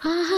ha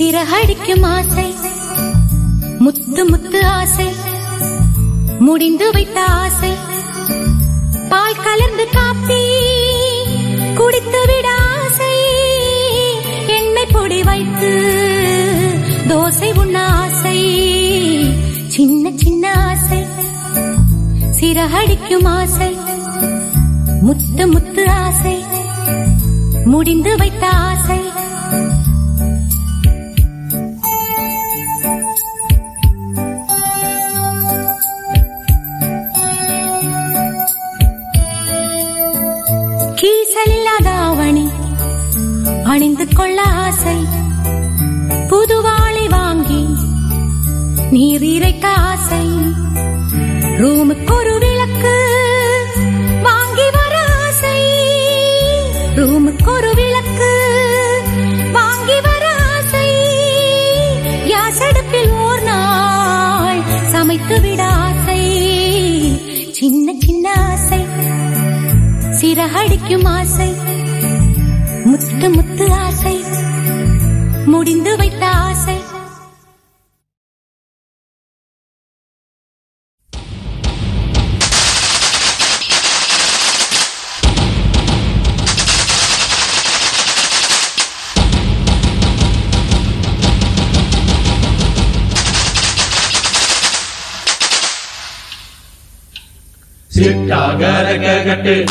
சிறகடிக்கும் ஆசை. முத்து முத்து ஆசை. முடிந்து வைத்த ஆசை. பால் கலந்து காப்பி. குடித்து விட ஆசை. எண்ணெய் பொடி வைத்து தோசை உண்ண ஆசை. சின்ன சின்ன ஆசை. சிறகடிக்கும் ஆசை. முத்து முத்து ஆசை. முடிந்து வைத்த ஆசை. அணிந்து கொள்ள ஆசை. புதுவாளை வாங்கி நீர் இறைக்க ஆசை. ரூமுக்கு ஒரு விளக்கு வாங்கி வர ஆசை. ரூமுக்கு ஒரு விளக்கு வாங்கி வர ஆசை. யாசடுப்பில் ஓர் நாள் சமைத்து விட ஆசை. சின்ன சின்ன ஆசை. சிறகடிக்கும் ஆசை. முத்து முத்து ஆசை. முடிந்து வைத்த ஆசை. சிட்டாக கட்டு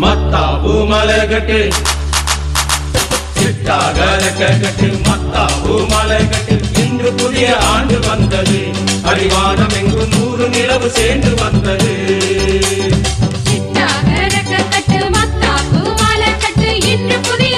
மத்தாவு மலைகட்டு. சிட்டாக கட்டு மத்தாவு மலைகட்டு. இன்று புதிய ஆண்டு வந்தது. அடிவானம் எங்கும் நூறு நிலவு சேர்ந்து வந்தது. சிட்டாக மத்தாவு மலைகட்டு. இன்று புதிய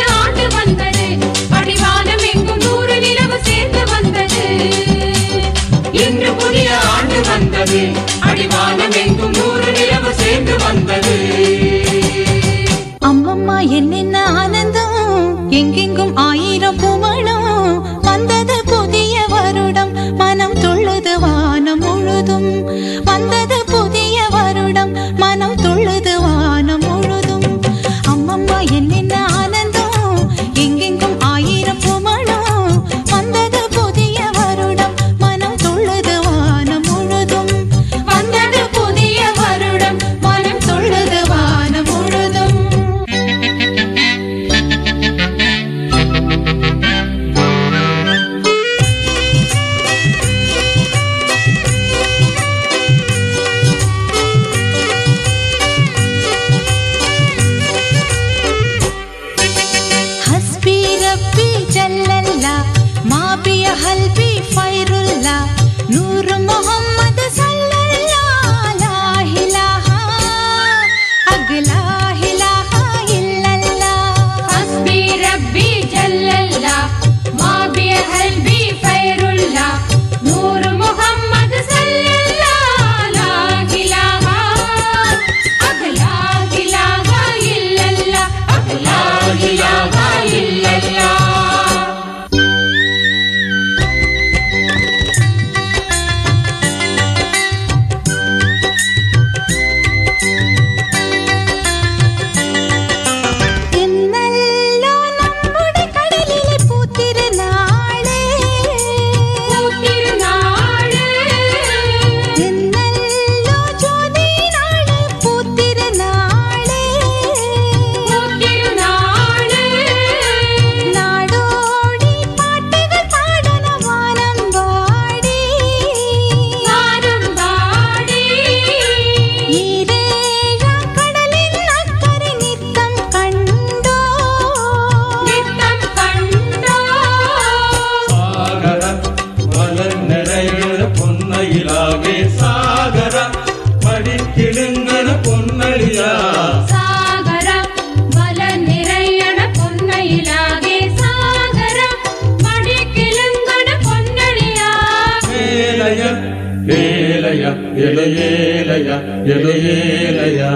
ఎలుయేలయ ఎలుయేలయా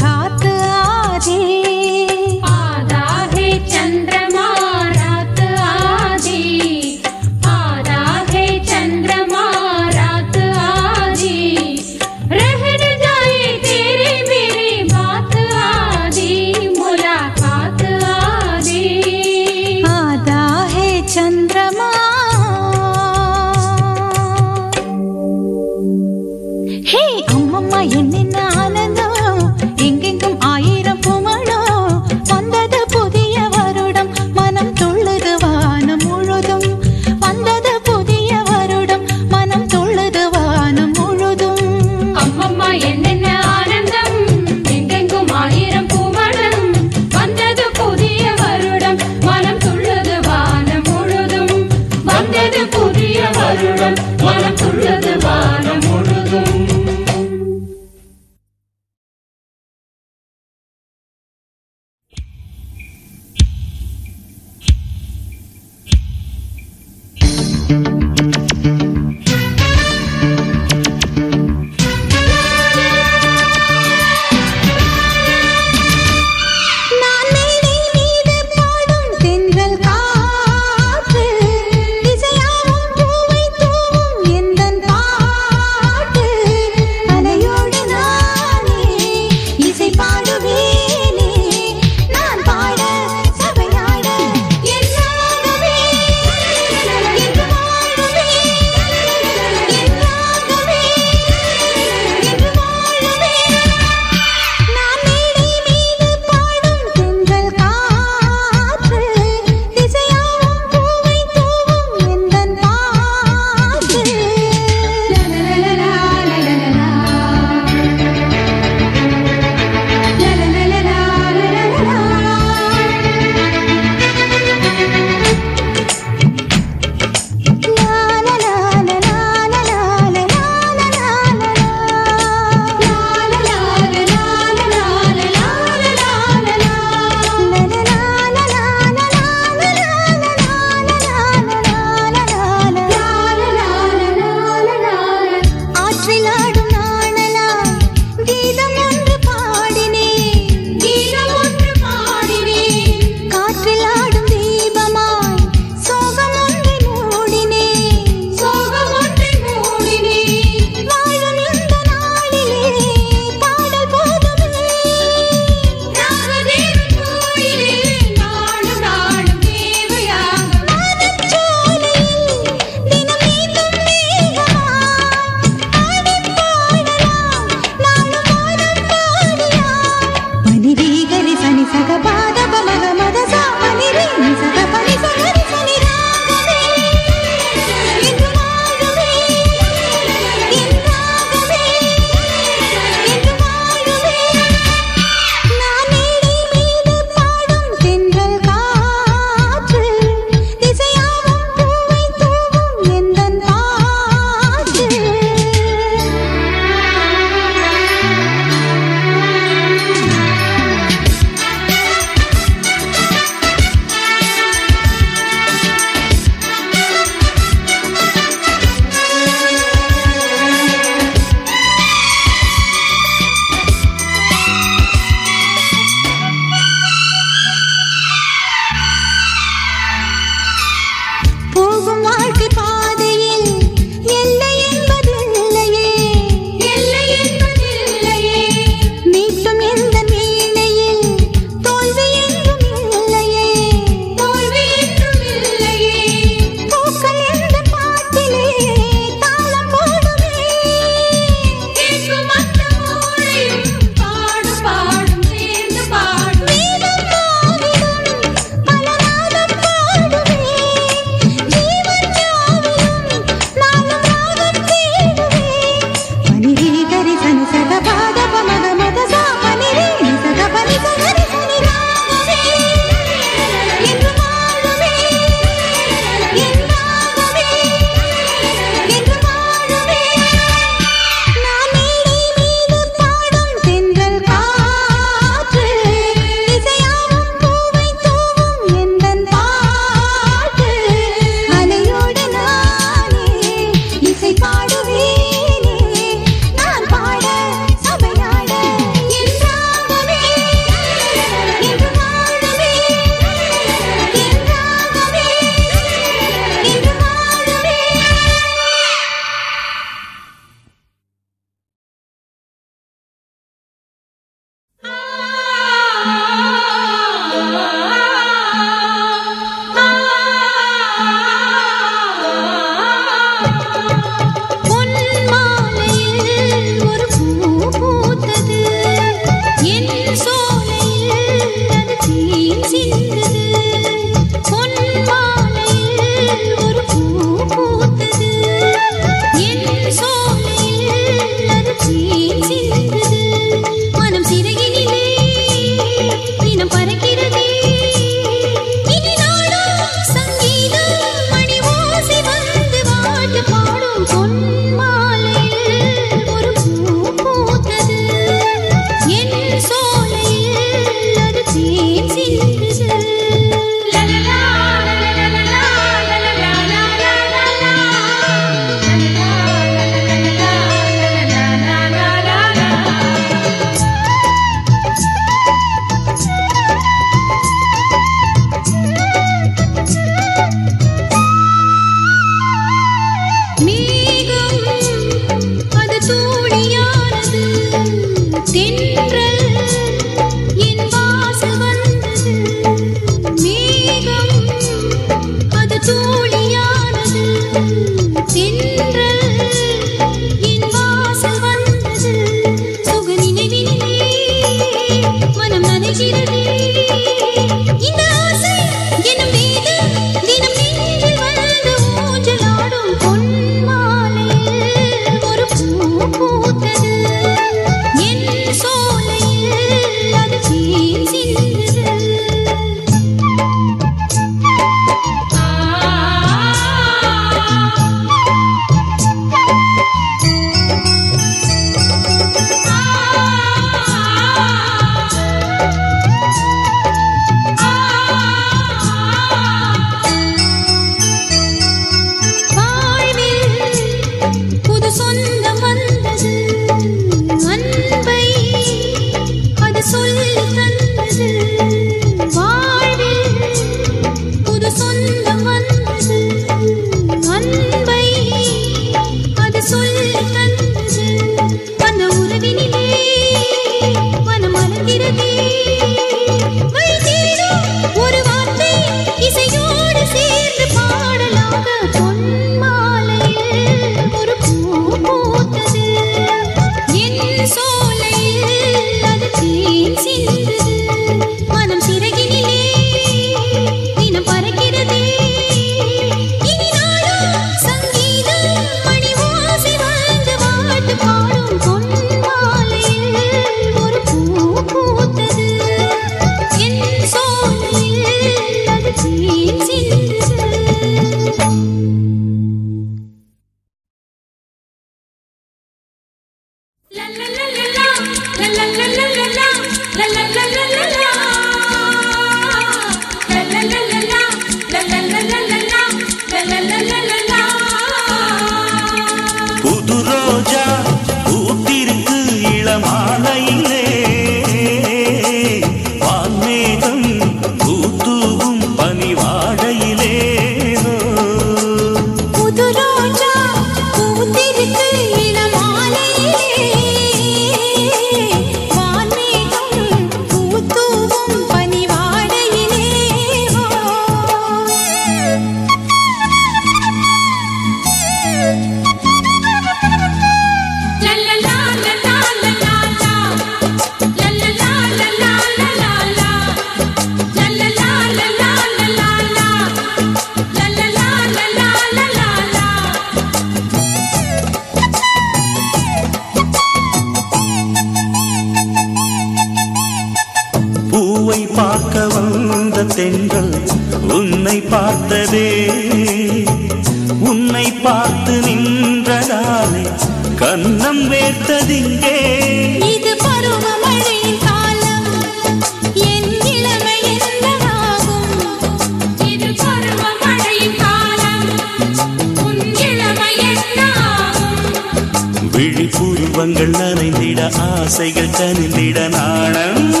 விழிப்புருவங்கள் நனைந்திட ஆசைகள் கனிந்திட நாணம்.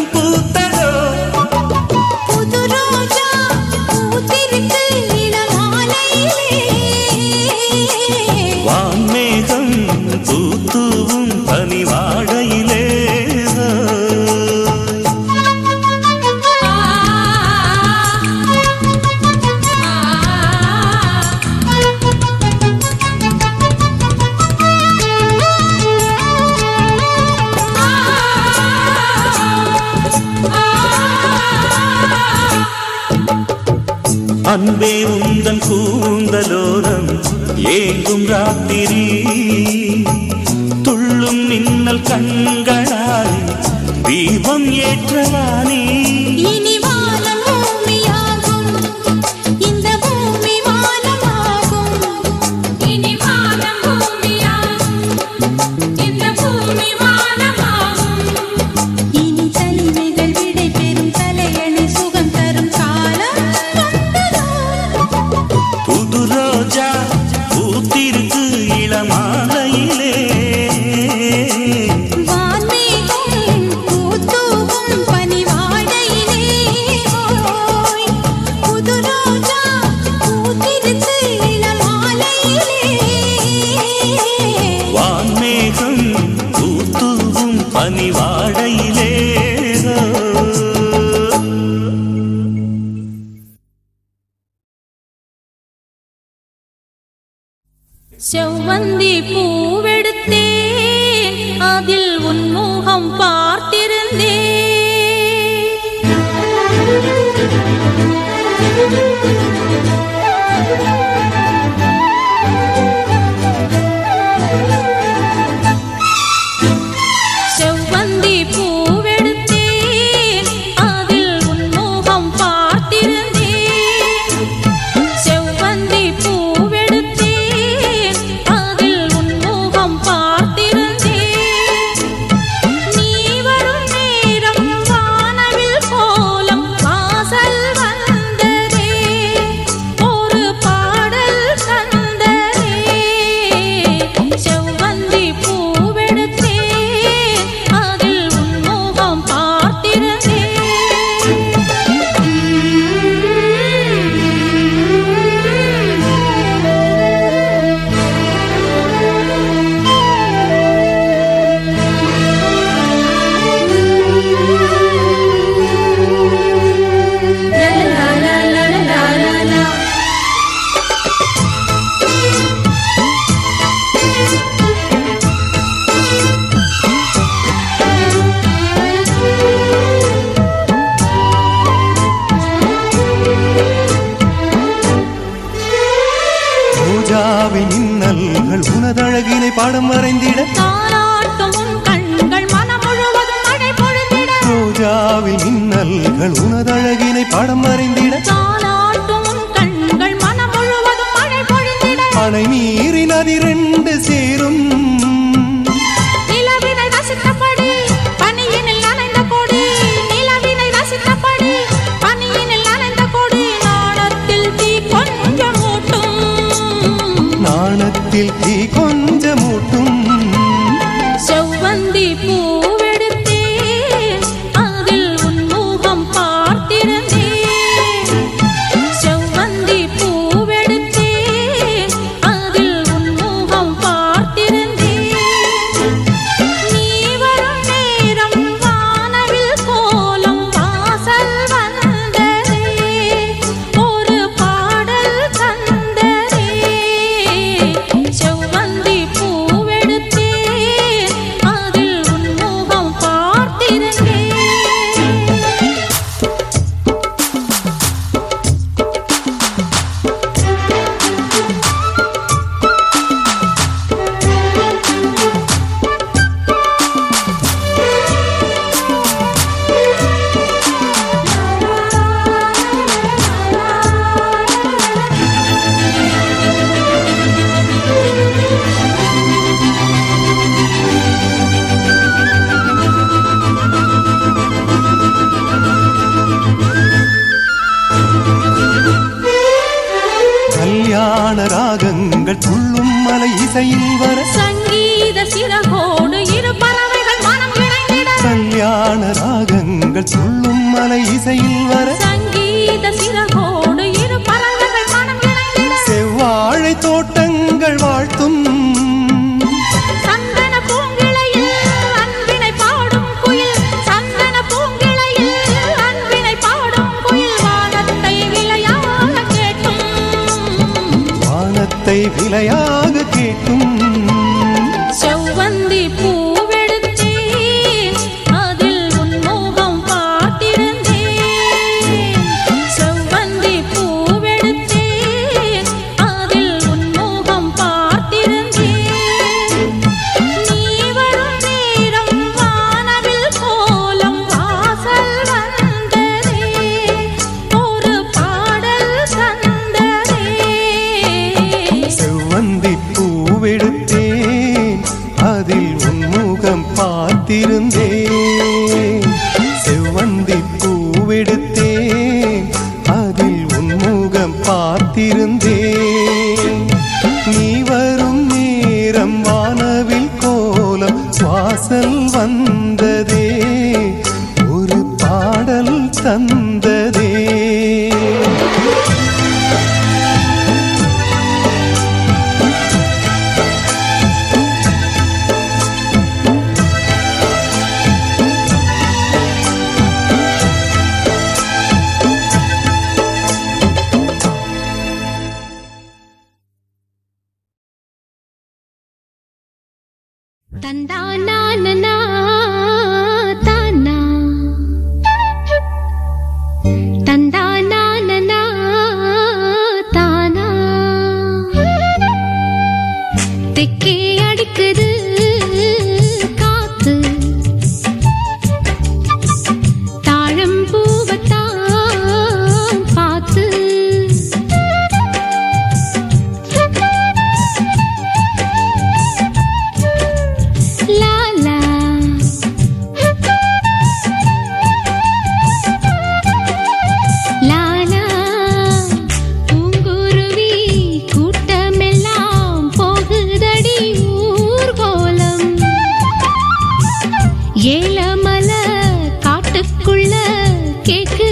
வீதி கொஞ்சமூட்டும் செவ்வந்தி பூ இசையில் வர சங்கீத சிறகோடு இரு பறவைகள் மனம் கல்யாண ராகங்கள் சொல்லும் மலை இசையில் வர சங்கீத சிறகோடு இரு பறவைகள் மனம் செவ்வாழை தோட்டங்கள் வாழ்த்தும் ஏலமல காட்டுக்குள்ள கேக்கு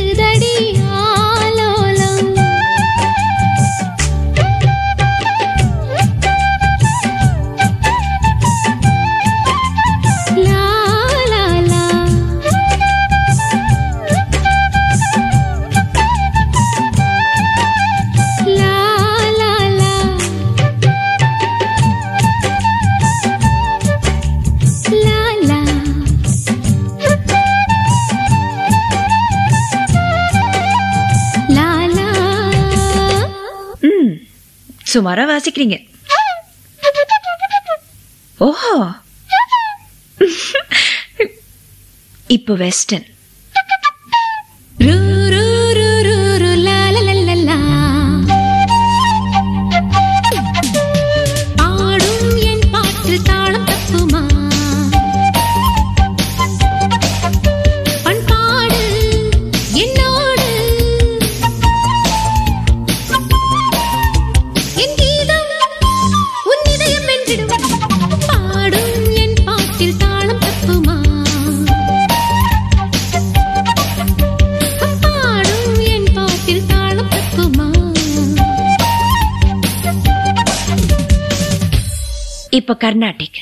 சுமாரா வாசிக்கிறீங்க. ஓஹோ. இப்போ வெஸ்டர்ன் இப்போ கர்நாடிக்